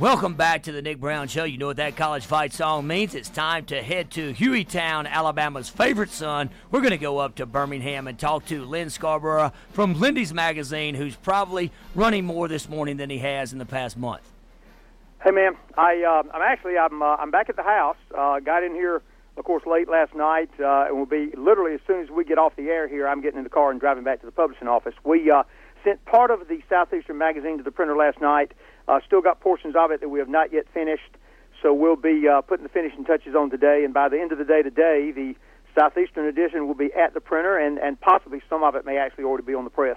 Welcome back to the Nick Brown Show. You know what that college fight song means. It's time to head to Hueytown, Alabama's favorite son. We're going to go up to Birmingham and talk to Lyn Scarbrough from Lindy's Magazine, who's probably running more this morning than he has in the past month. Hey, man. I uh, I'm actually I'm uh, I'm back at the house. Uh, got in here, of course, late last night, uh, and will be literally as soon as we get off the air here. I'm getting in the car and driving back to the publishing office. We uh, sent part of the Southeastern magazine to the printer last night. Uh, still got portions of it that we have not yet finished, so we'll be uh, putting the finishing touches on today. And by the end of the day today, the Southeastern edition will be at the printer, and, and possibly some of it may actually already be on the press.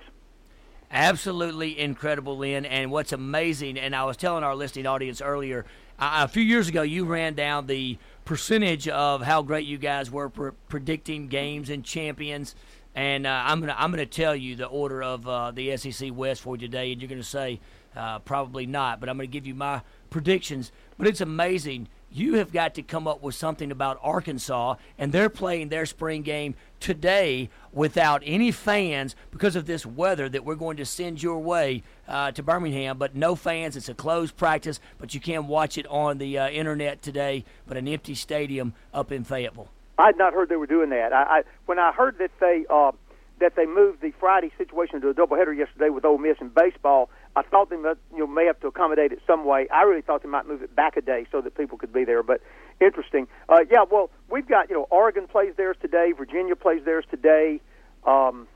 Absolutely incredible, Lyn. And what's amazing, and I was telling our listening audience earlier, uh, a few years ago, you ran down the percentage of how great you guys were pre- predicting games and champions. And uh, I'm gonna I'm gonna tell you the order of uh, the SEC West for today, and you're gonna say uh, probably not. But I'm gonna give you my predictions. But it's amazing. You have got to come up with something about Arkansas, and they're playing their spring game today without any fans because of this weather that we're going to send your way uh, to Birmingham. But no fans. It's a closed practice, but you can watch it on the uh, internet today. But an empty stadium up in Fayetteville. I had not heard they were doing that. I, I when I heard that they uh, that they moved the Friday situation to a doubleheader yesterday with Ole Miss and baseball, I thought they may, you know, may have to accommodate it some way. I really thought they might move it back a day so that people could be there. But interesting. Uh, yeah, well, we've got you know Oregon plays theirs today, Virginia plays theirs today, um,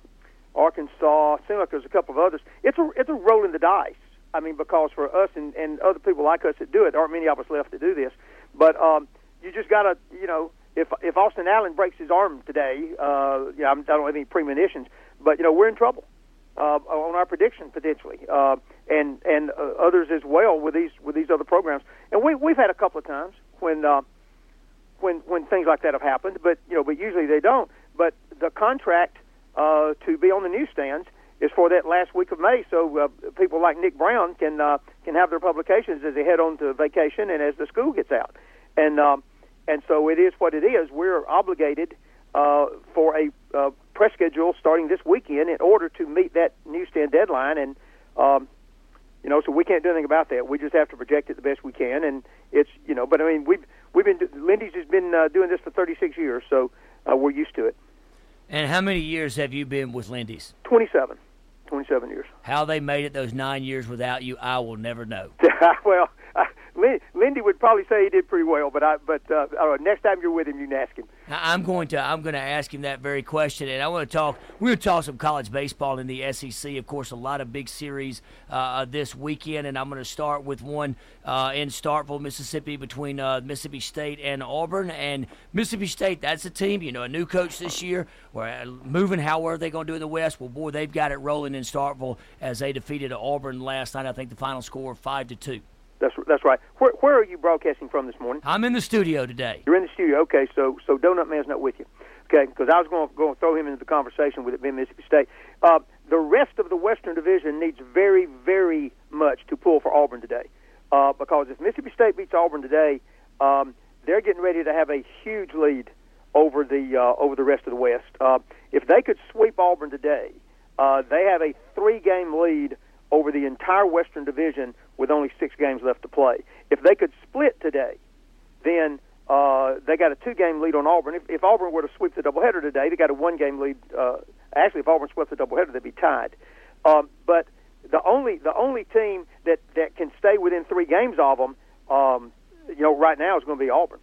Arkansas. Seems like there's a couple of others. It's a it's a rolling the dice. I mean, because for us and, and other people like us that do it, aren't many of us left to do this. But um, you just got to you know if if Austin Allen breaks his arm today, uh, you know, I don't have any premonitions, but you know we're in trouble uh, on our prediction potentially, uh, and and uh, others as well with these with these other programs. And we we've had a couple of times when uh, when when things like that have happened, but you know, but usually they don't. But the contract uh, to be on the newsstands is for that last week of May, so uh, people like Nick Brown can uh, can have their publications as they head on to vacation and as the school gets out, and. Um, and so it is what it is. We're obligated uh, for a press schedule starting this weekend in order to meet that newsstand deadline, and um, you know, so we can't do anything about that. We just have to project it the best we can, and it's you know, but I mean, we've we've been Lindy's has been uh, doing this for 36 years, so uh, we're used to it. And how many years have you been with Lindy's? 27. 27 years. How they made it those nine years without you, I will never know. well, Lindy would probably say he did pretty well, but I but uh, next time you're with him, you can ask him. I'm going to I'm going to ask him that very question, and I want to talk. We're going to talk some college baseball in the SEC. Of course, a lot of big series uh, this weekend, and I'm going to start with one uh, in Starkville, Mississippi, between uh, Mississippi State and Auburn. And Mississippi State, that's a team. You know, a new coach this year. Where uh, moving, how are they going to do in the West? Well, boy, they've got it rolling in Starkville as they defeated Auburn last night. I think the final score five to two. That's that's right. Where where are you broadcasting from this morning? I'm in the studio today. You're in the studio. Okay, so so Donut Man's not with you. Okay, because I was going to go and throw him into the conversation with it being Mississippi State. Uh, the rest of the Western Division needs very very much to pull for Auburn today, uh, because if Mississippi State beats Auburn today, um, they're getting ready to have a huge lead over the uh, over the rest of the West. Uh, if they could sweep Auburn today, uh, they have a three game lead over the entire Western Division with only six games left to play. If they could split today, then uh, they got a two-game lead on Auburn. If, if Auburn were to sweep the doubleheader today, they got a one-game lead. Uh, actually, if Auburn swept the doubleheader, they'd be tied. Um, but the only the only team that that can stay within three games of them, um, you know, right now is going to be Auburn.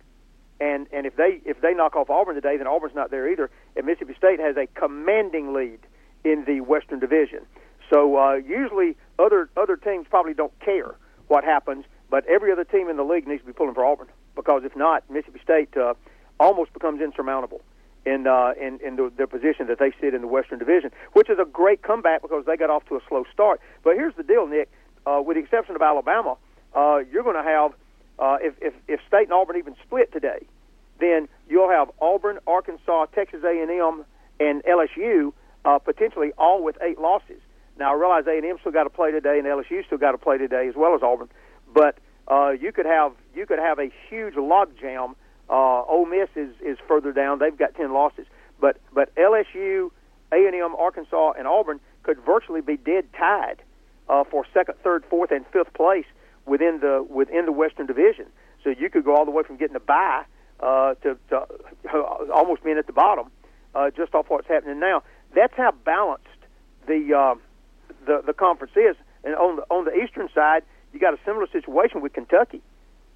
And and if they if they knock off Auburn today, then Auburn's not there either. And Mississippi State has a commanding lead in the Western Division. So uh, usually other other teams probably don't care what happens, but every other team in the league needs to be pulling for Auburn because if not, Mississippi State uh, almost becomes insurmountable in uh, in, in the, their position that they sit in the Western Division, which is a great comeback because they got off to a slow start. But here's the deal, Nick. Uh, with the exception of Alabama, uh, you're going to have uh, if, if if State and Auburn even split today, then you'll have Auburn, Arkansas, Texas A&M, and LSU uh, potentially all with eight losses. Now I realize A&M still got to play today, and LSU still got to play today as well as Auburn, but uh, you could have you could have a huge logjam. Uh, Ole Miss is is further down; they've got ten losses, but but LSU, A&M, Arkansas, and Auburn could virtually be dead tied uh, for second, third, fourth, and fifth place within the within the Western Division. So you could go all the way from getting a bye uh, to, to almost being at the bottom, uh, just off what's happening now. That's how balanced the uh, the the conference is. And on the on the eastern side, you got a similar situation with Kentucky.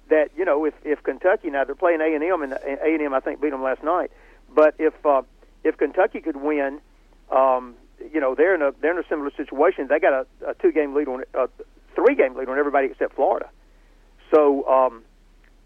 That you know, if if Kentucky now they're playing A and M, and A and M I think beat them last night. But if uh, if Kentucky could win, um, you know they're in a they're in a similar situation. They got a, a two game lead on a three game lead on everybody except Florida. So um,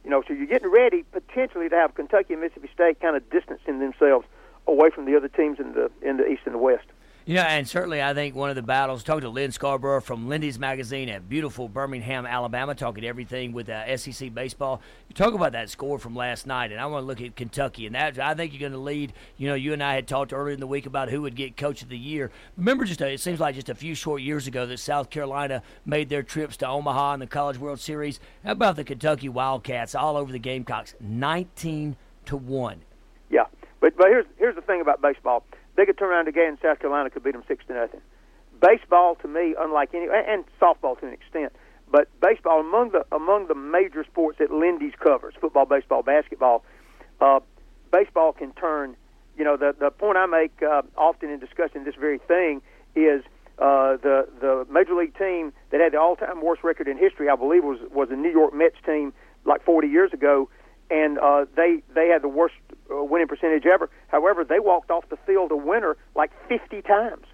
you know, so you're getting ready potentially to have Kentucky and Mississippi State kind of distancing themselves away from the other teams in the in the East and the West. Yeah, and certainly I think one of the battles, talking to Lyn Scarbrough from Lindy's Magazine at beautiful Birmingham, Alabama, talking everything with uh, SEC baseball. You talk about that score from last night, and I want to look at Kentucky, and that I think you're going to lead. You know, you and I had talked earlier in the week about who would get Coach of the Year. Remember, just a, it seems like just a few short years ago that South Carolina made their trips to Omaha in the College World Series. How about the Kentucky Wildcats all over the Gamecocks, 19 to one? Yeah, but but here's here's the thing about baseball they could turn around again and South Carolina could beat them six to nothing. Baseball to me, unlike any and softball to an extent, but baseball among the among the major sports that Lindy's covers, football, baseball, basketball, uh, baseball can turn. You know, the the point I make uh, often in discussing this very thing is uh, the the major league team that had the all time worst record in history, I believe, was was the New York Mets team like 40 years ago, and uh, they they had the worst uh, winning percentage ever. However, they walked off the field a winner like 50 times.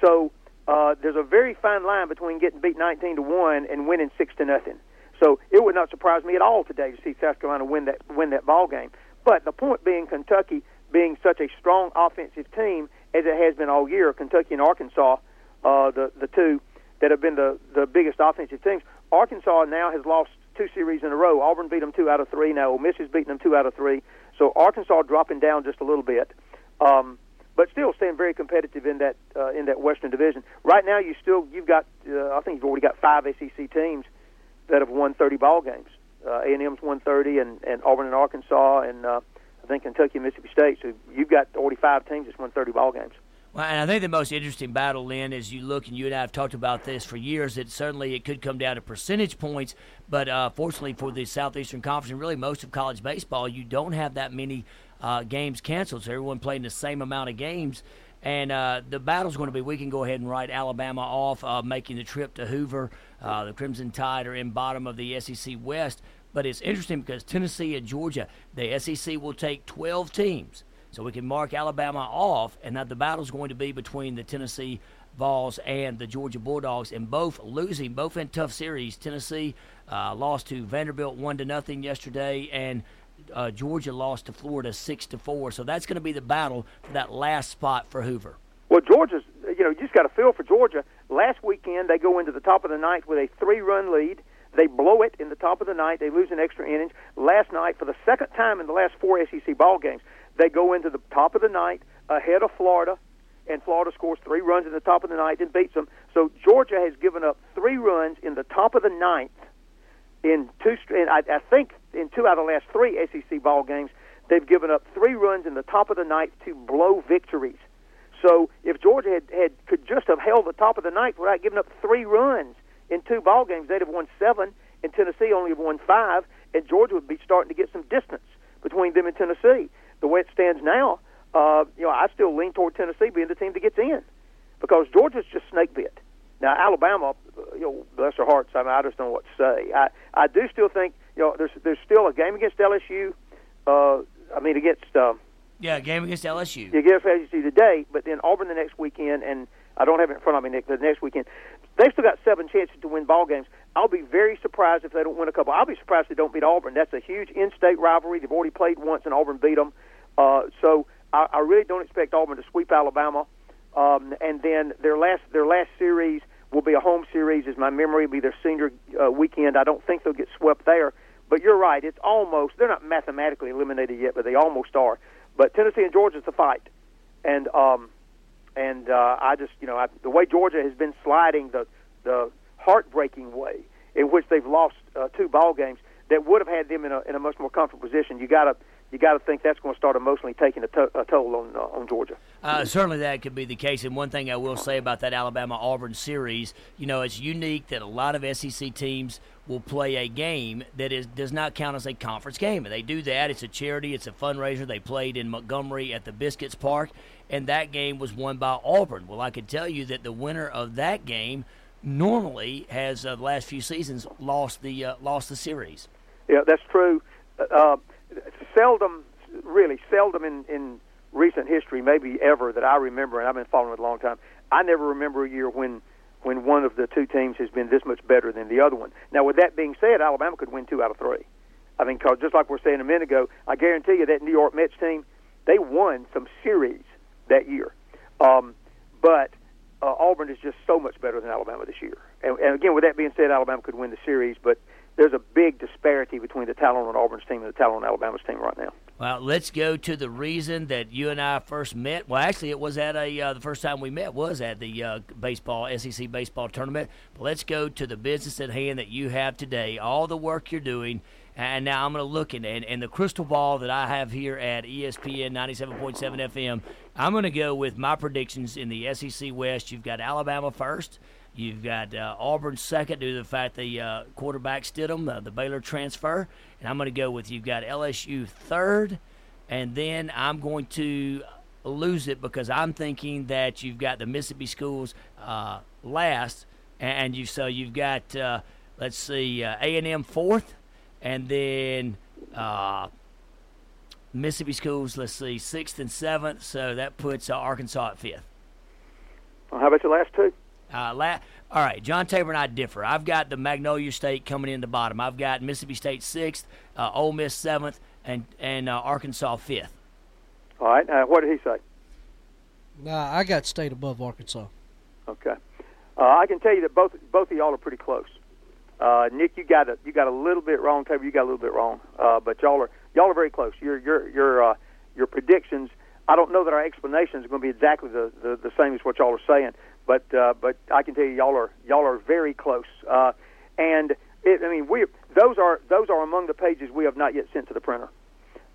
So uh, there's a very fine line between getting beat 19 to one and winning six to nothing. So it would not surprise me at all today to see South Carolina win that win that ball game. But the point being, Kentucky being such a strong offensive team as it has been all year, Kentucky and Arkansas, uh, the the two that have been the the biggest offensive teams. Arkansas now has lost two series in a row. Auburn beat them two out of three. Now Ole Miss has beaten them two out of three. So Arkansas dropping down just a little bit, um, but still staying very competitive in that uh, in that Western Division. Right now, you still you've got uh, I think you've already got five SEC teams that have won 30 ball games. Uh, A&M's won 30, and, and Auburn and Arkansas, and uh, I think Kentucky and Mississippi State. So you've got 45 teams that's won 30 ball games. Well, and I think the most interesting battle, Lyn, is you look and you and I have talked about this for years. That certainly it could come down to percentage points, but uh, fortunately for the Southeastern Conference and really most of college baseball, you don't have that many uh, games canceled. So everyone playing the same amount of games. And uh, the battle's going to be we can go ahead and write Alabama off, uh, making the trip to Hoover. Uh, the Crimson Tide are in bottom of the SEC West. But it's interesting because Tennessee and Georgia, the SEC will take 12 teams so we can mark Alabama off, and that the battle's going to be between the Tennessee Vols and the Georgia Bulldogs, and both losing, both in tough series. Tennessee uh, lost to Vanderbilt one to nothing yesterday, and uh, Georgia lost to Florida six to four. So that's going to be the battle for that last spot for Hoover. Well, Georgia's, you know, you just got a feel for Georgia. Last weekend, they go into the top of the ninth with a three-run lead. They blow it in the top of the ninth. They lose an extra innings. Last night, for the second time in the last four SEC ball games, they go into the top of the ninth ahead of Florida, and Florida scores three runs in the top of the ninth and beats them. So Georgia has given up three runs in the top of the ninth in two. And I, I think in two out of the last three SEC ball games, they've given up three runs in the top of the ninth to blow victories. So if Georgia had, had could just have held the top of the ninth without giving up three runs in two ball games, they'd have won seven, and Tennessee only have won five, and Georgia would be starting to get some distance between them and Tennessee the way it stands now, uh, you know, I still lean toward Tennessee being the team that gets in because Georgia's just snake bit. Now Alabama, you know, bless their hearts. I mean, I just don't know what to say. I I do still think you know there's there's still a game against LSU. Uh, I mean against. Uh, yeah, game against LSU. Against LSU today, but then Auburn the next weekend, and I don't have it in front of me, Nick. The next weekend, they've still got seven chances to win ball games. I'll be very surprised if they don't win a couple. I'll be surprised if they don't beat Auburn. That's a huge in-state rivalry. They've already played once, and Auburn beat them. Uh, so I, I really don't expect Auburn to sweep Alabama. Um, and then their last their last series will be a home series. Is my memory will be their senior uh, weekend. I don't think they'll get swept there. But you're right. It's almost they're not mathematically eliminated yet, but they almost are. But Tennessee and Georgia's the fight, and um, and uh, I just you know I, the way Georgia has been sliding the the heartbreaking way in which they've lost uh, two ball games that would have had them in a in a much more comfortable position. You got to you got to think that's going to start emotionally taking a, to- a toll on uh, on Georgia. Uh, certainly, that could be the case. And one thing I will say about that Alabama Auburn series, you know, it's unique that a lot of SEC teams will play a game that is does not count as a conference game, and they do that. It's a charity, it's a fundraiser. They played in Montgomery at the Biscuits Park, and that game was won by Auburn. Well, I can tell you that the winner of that game normally has uh, the last few seasons lost the uh, lost the series. Yeah, that's true. Uh, seldom, really seldom in in recent history, maybe ever that I remember, and I've been following it a long time. I never remember a year when when one of the two teams has been this much better than the other one. Now, with that being said, Alabama could win two out of three. I mean, cause just like we are saying a minute ago, I guarantee you that New York Mets team, they won some series that year. Um, but uh, Auburn is just so much better than Alabama this year. And, and again, with that being said, Alabama could win the series, but there's a big disparity between the talent on Auburn's team and the talent on Alabama's team right now. Well, let's go to the reason that you and I first met. Well, actually, it was at a uh, the first time we met was at the uh, baseball SEC baseball tournament. But let's go to the business at hand that you have today. All the work you're doing. And now I'm going to look at and, and the crystal ball that I have here at ESPN 97.7 FM. I'm going to go with my predictions in the SEC West. You've got Alabama first. You've got uh, Auburn second due to the fact the uh, quarterback Stidham, uh, the Baylor transfer. And I'm going to go with you've got LSU third. And then I'm going to lose it because I'm thinking that you've got the Mississippi schools uh, last. And you so you've got, uh, let's see, uh, A&M fourth. And then Mississippi schools, let's see, sixth and seventh. So that puts Arkansas at fifth. Well, how about your last two? Uh, la- all right, John Tabor and I differ. I've got the Magnolia State coming in the bottom. I've got Mississippi State sixth, uh, Ole Miss seventh, and and uh, Arkansas fifth. All right. Uh, what did he say? Nah, I got State above Arkansas. Okay. Uh, I can tell you that both both of y'all are pretty close. Uh, Nick, you got a you got a little bit wrong. Tabor, you got a little bit wrong. Uh, but y'all are y'all are very close. Your your your uh, your predictions. I don't know that our explanations are going to be exactly the, the, the same as what y'all are saying, but uh, but I can tell you y'all are y'all are very close. Uh, and it, I mean we those are those are among the pages we have not yet sent to the printer.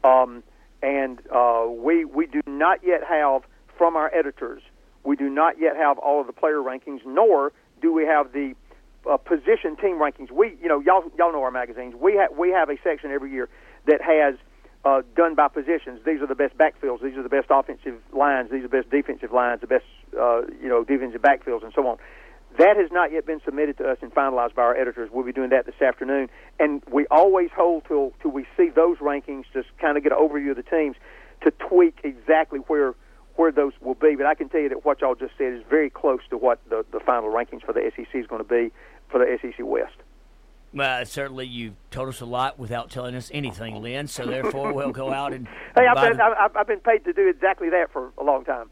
Um, and uh, we we do not yet have from our editors. We do not yet have all of the player rankings, nor do we have the uh, position team rankings. We you know y'all y'all know our magazines. We have we have a section every year that has uh, done by positions. These are the best backfields. These are the best offensive lines. These are the best defensive lines. The best uh, you know defensive backfields and so on. That has not yet been submitted to us and finalized by our editors. We'll be doing that this afternoon, and we always hold till till we see those rankings, just kind of get an overview of the teams, to tweak exactly where where those will be. But I can tell you that what y'all just said is very close to what the the final rankings for the SEC is going to be for the SEC West. Well, certainly you've told us a lot without telling us anything, Lyn. So therefore, we'll go out and. hey, I've been, I've, I've been paid to do exactly that for a long time.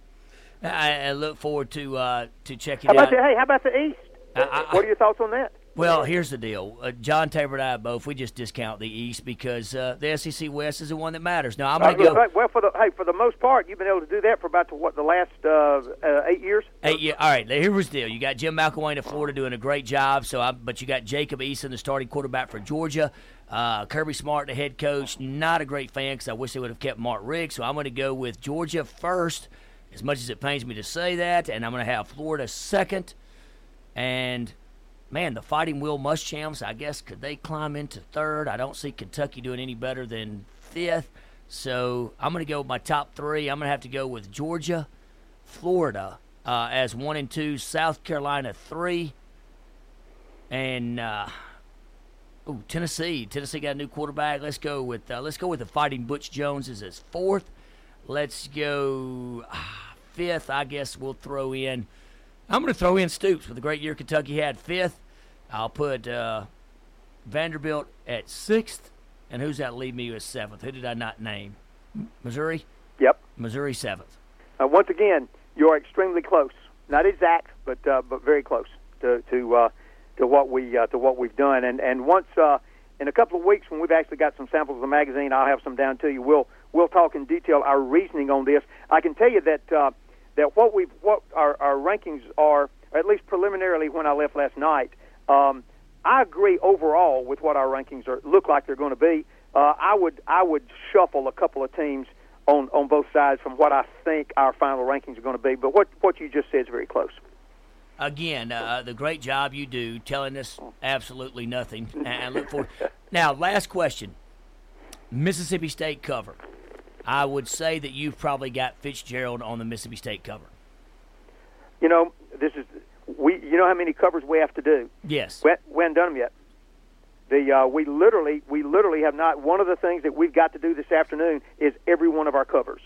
I, I look forward to uh, to checking how about out. The, hey, how about the East? I, I, what are your thoughts on that? Well, here's the deal. Uh, John Tabor and I both we just discount the East because uh, the SEC West is the one that matters. Now I'm going to go. Well, for the hey, for the most part, you've been able to do that for about what the last uh, uh, eight years. Eight years. All right. Here's the deal. You got Jim McElwain of Florida doing a great job. So, I, but you got Jacob Eason, the starting quarterback for Georgia. Uh, Kirby Smart, the head coach. Not a great fan because I wish they would have kept Mark Richt. So I'm going to go with Georgia first, as much as it pains me to say that, and I'm going to have Florida second, and man, the Fighting Will Muschamp's, I guess, could they climb into third? I don't see Kentucky doing any better than fifth. So I'm going to go with my top three. I'm going to have to go with Georgia, Florida uh, as one and two, South Carolina three, and uh, ooh, Tennessee. Tennessee got a new quarterback. Let's go with uh, let's go with the Fighting Butch Joneses as fourth. Let's go ah, fifth. I guess we'll throw in. I'm going to throw in Stoops with the great year Kentucky had fifth. I'll put uh, Vanderbilt at sixth. And who's that leave me with seventh? Who did I not name? Missouri? Yep. Missouri seventh. Uh, once again, you're extremely close. Not exact, but uh, but very close. to to uh, to what we uh, to what we've done. And and once uh, in a couple of weeks, when we've actually got some samples of the magazine, I'll have some down to you. We'll we'll talk in detail our reasoning on this. I can tell you that uh, that what we what our, our rankings are, at least preliminarily when I left last night. Um, I agree overall with what our rankings are look like they're going to be. Uh, I would I would shuffle a couple of teams on on both sides from what I think our final rankings are going to be. But what what you just said is very close. Again, uh, the great job you do telling us absolutely nothing, and look forward. now, last question: Mississippi State cover. I would say that you've probably got Fitzgerald on the Mississippi State cover. You know, this is we. You know how many covers we have to do? Yes. We, we haven't done them yet. The uh, we literally we literally have not. One of the things that we've got to do this afternoon is every one of our covers.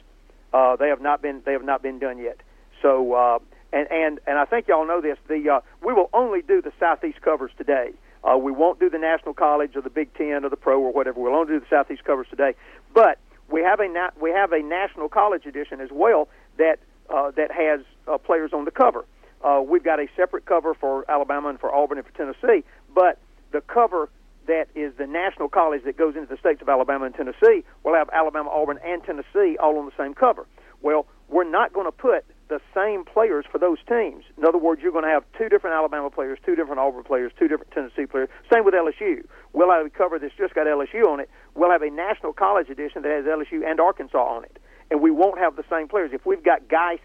Uh, they have not been they have not been done yet. So uh, and and and I think y'all know this. The uh, we will only do the southeast covers today. Uh, we won't do the National College or the Big Ten or the Pro or whatever. We'll only do the southeast covers today. But we have a na- we have a National College edition as well that uh, that has uh, players on the cover. Uh, we've got a separate cover for Alabama and for Auburn and for Tennessee, but the cover that is the national college that goes into the states of Alabama and Tennessee will have Alabama, Auburn, and Tennessee all on the same cover. Well, we're not going to put the same players for those teams. In other words, you're going to have two different Alabama players, two different Auburn players, two different Tennessee players. Same with LSU. We'll have a cover that's just got LSU on it. We'll have a national college edition that has LSU and Arkansas on it, and we won't have the same players. If we've got Guice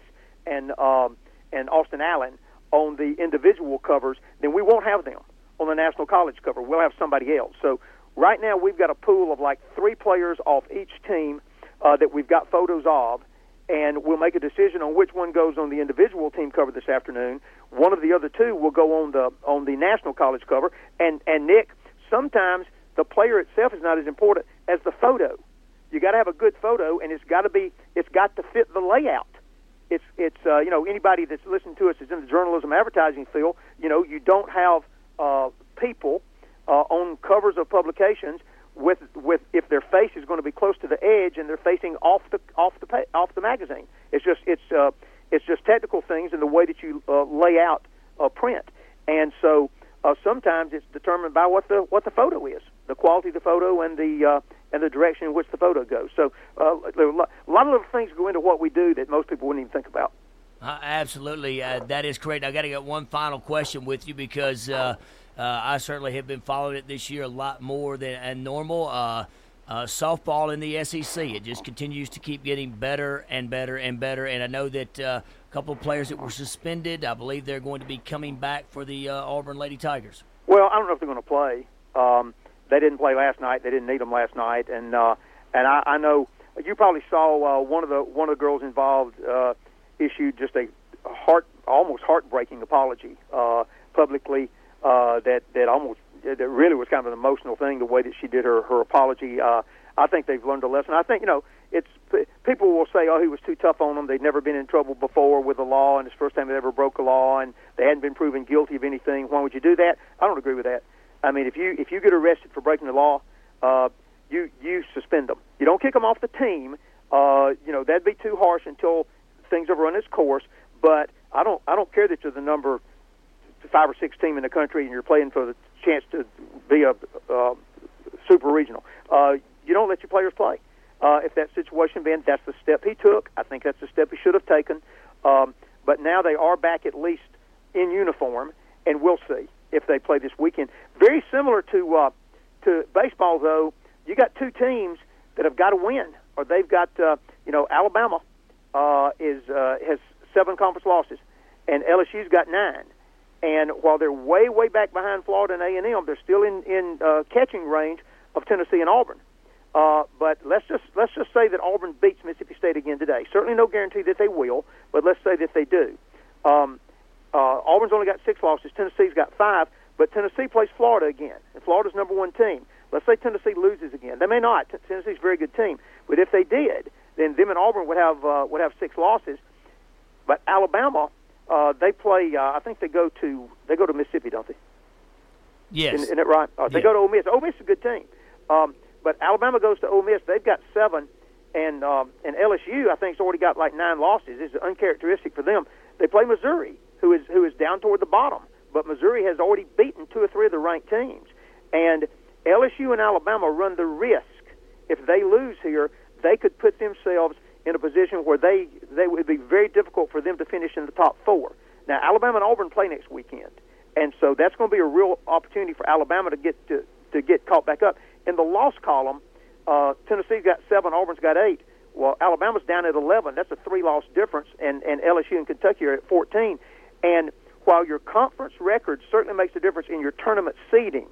and um, and Austin Allen on the individual covers, then we won't have them on the national college cover. We'll have somebody else. So right now we've got a pool of like three players off each team uh, that we've got photos of, and we'll make a decision on which one goes on the individual team cover this afternoon. One of the other two will go on the on the national college cover. And and Nick, sometimes the player itself is not as important as the photo. You got to have a good photo, and it's got to be it's got to fit the layout it's it's uh, you know anybody that's listening to us is in the journalism advertising field. You know you don't have uh, people uh, on covers of publications with with if their face is going to be close to the edge and they're facing off the off the off the magazine. It's just it's uh, it's just technical things in the way that you uh, lay out a print, and so uh, sometimes it's determined by what the what the photo is, the quality of the photo, and the uh, and the direction in which the photo goes. So uh, a lot of little things go into what we do that most people wouldn't even think about. Uh, absolutely, uh, that is correct. I got to get one final question with you because uh, uh, I certainly have been following it this year a lot more than normal. Uh, uh, softball in the SEC, it just continues to keep getting better and better and better. And I know that a couple of players that were suspended, I believe they're going to be coming back for the Auburn Lady Tigers. Well, I don't know if they're going to play. Um, they didn't play last night. They didn't need them last night, and uh, and I, I know you probably saw uh, one of the one of the girls involved uh, issued just a heart almost heartbreaking apology uh, publicly uh, that that almost that really was kind of an emotional thing the way that she did her her apology. Uh, I think they've learned a lesson. I think you know it's people will say, oh, he was too tough on them. They'd never been in trouble before with the law, and it's the first time they ever broke a law, and they hadn't been proven guilty of anything. Why would you do that? I don't agree with that. I mean, if you if you get arrested for breaking the law, uh, you you suspend them. You don't kick them off the team. Uh, you know that'd be too harsh until things have run its course. But I don't I don't care that you're the number five or six team in the country and you're playing for the chance to be a uh, super regional. Uh, you don't let your players play. Uh, if that situation been, that's the step he took. I think that's the step he should have taken. Um, but now they are back at least in uniform, and we'll see if they play this weekend. Very similar to uh, to baseball, though. You got two teams that have got to win, or they've got uh, you know Alabama uh, is uh, has seven conference losses, and LSU's got nine. And while they're way way back behind Florida and A and M, they're still in in uh, catching range of Tennessee and Auburn. Uh, but let's just let's just say that Auburn beats Mississippi State again today. Certainly no guarantee that they will, but let's say that they do. Um, uh, Auburn's only got six losses. Tennessee's got five, but Tennessee plays Florida again, and Florida's number one team. Let's say Tennessee loses again. They may not. Tennessee's a very good team, but if they did, then them and Auburn would have uh, would have six losses. But Alabama, uh, they play. Uh, I think they go to they go to Mississippi, don't they? Yes. Isn't, isn't it right? Uh, they Yeah. go to Ole Miss. Ole Miss is a good team, um, but Alabama goes to Ole Miss. They've got seven, and um, and LSU I think has already got like nine losses. It's uncharacteristic for them. They play Missouri, who is who is down toward the bottom. but Missouri has already beaten two or three of the ranked teams. And LSU and Alabama run the risk if they lose here, they could put themselves in a position where they they would be very difficult for them to finish in the top four. Now Alabama and Auburn play next weekend, and so that's going to be a real opportunity for Alabama to get to to get caught back up. In the loss column, uh, Tennessee's got seven, Auburn's got eight. Well, Alabama's down at eleven. That's a three loss difference, and and LSU and Kentucky are at fourteen. And while your conference record certainly makes a difference in your tournament seeding,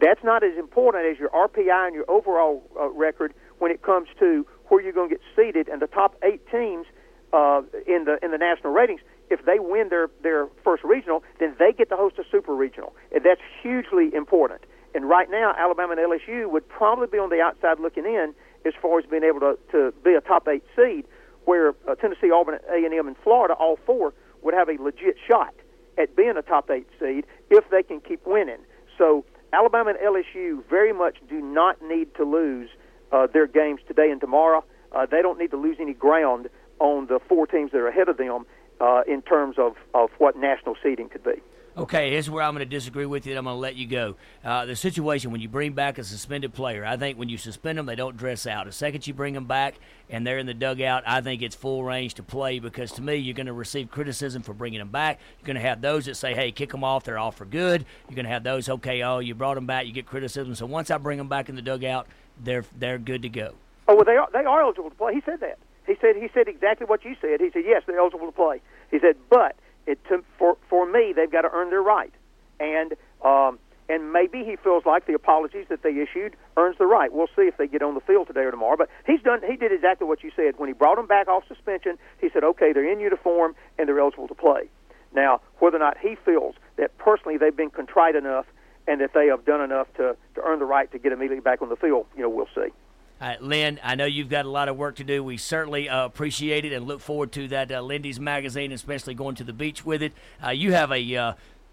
that's not as important as your RPI and your overall uh, record when it comes to where you're going to get seated. And the top eight teams uh, in the in the national ratings, if they win their their first regional, then they get to host a super regional, and that's hugely important. And right now, Alabama and LSU would probably be on the outside looking in as far as being able to to be a top eight seed, where uh, Tennessee, Auburn, A and M, and Florida, all four would have a legit shot at being a top eight seed if they can keep winning. So Alabama and LSU very much do not need to lose uh, their games today and tomorrow. Uh, they don't need to lose any ground on the four teams that are ahead of them uh, in terms of, of what national seeding could be. Okay, here's where I'm going to disagree with you. I'm going to let you go. Uh, the situation when you bring back a suspended player, I think when you suspend them, they don't dress out. The second you bring them back and they're in the dugout, I think it's full range to play because to me, you're going to receive criticism for bringing them back. You're going to have those that say, "Hey, kick them off; they're off for good." You're going to have those, "Okay, oh, you brought them back, you get criticism." So once I bring them back in the dugout, they're they're good to go. Oh well, they are they are eligible to play. He said that. He said he said exactly what you said. He said yes, they're eligible to play. He said, but it to, for for me, they've got to earn their right, and um, and maybe he feels like the apologies that they issued earns the right. We'll see if they get on the field today or tomorrow. But he's done. He did exactly what you said when he brought them back off suspension. He said, okay, they're in uniform and they're eligible to play. Now, whether or not he feels that personally they've been contrite enough and that they have done enough to to earn the right to get immediately back on the field, you know, we'll see. All right, Lyn, I know you've got a lot of work to do. We certainly uh, appreciate it and look forward to that uh, Lindy's magazine, especially going to the beach with it. Uh, you have a, uh,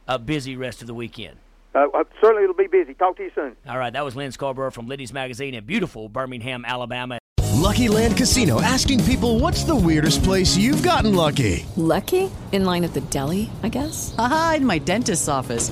a busy rest of the weekend. Uh, certainly, it'll be busy. Talk to you soon. All right, that was Lyn Scarbrough from Lindy's magazine in beautiful Birmingham, Alabama. Lucky Land Casino asking people what's the weirdest place you've gotten lucky? Lucky? In line at the deli, I guess? Aha, in my dentist's office.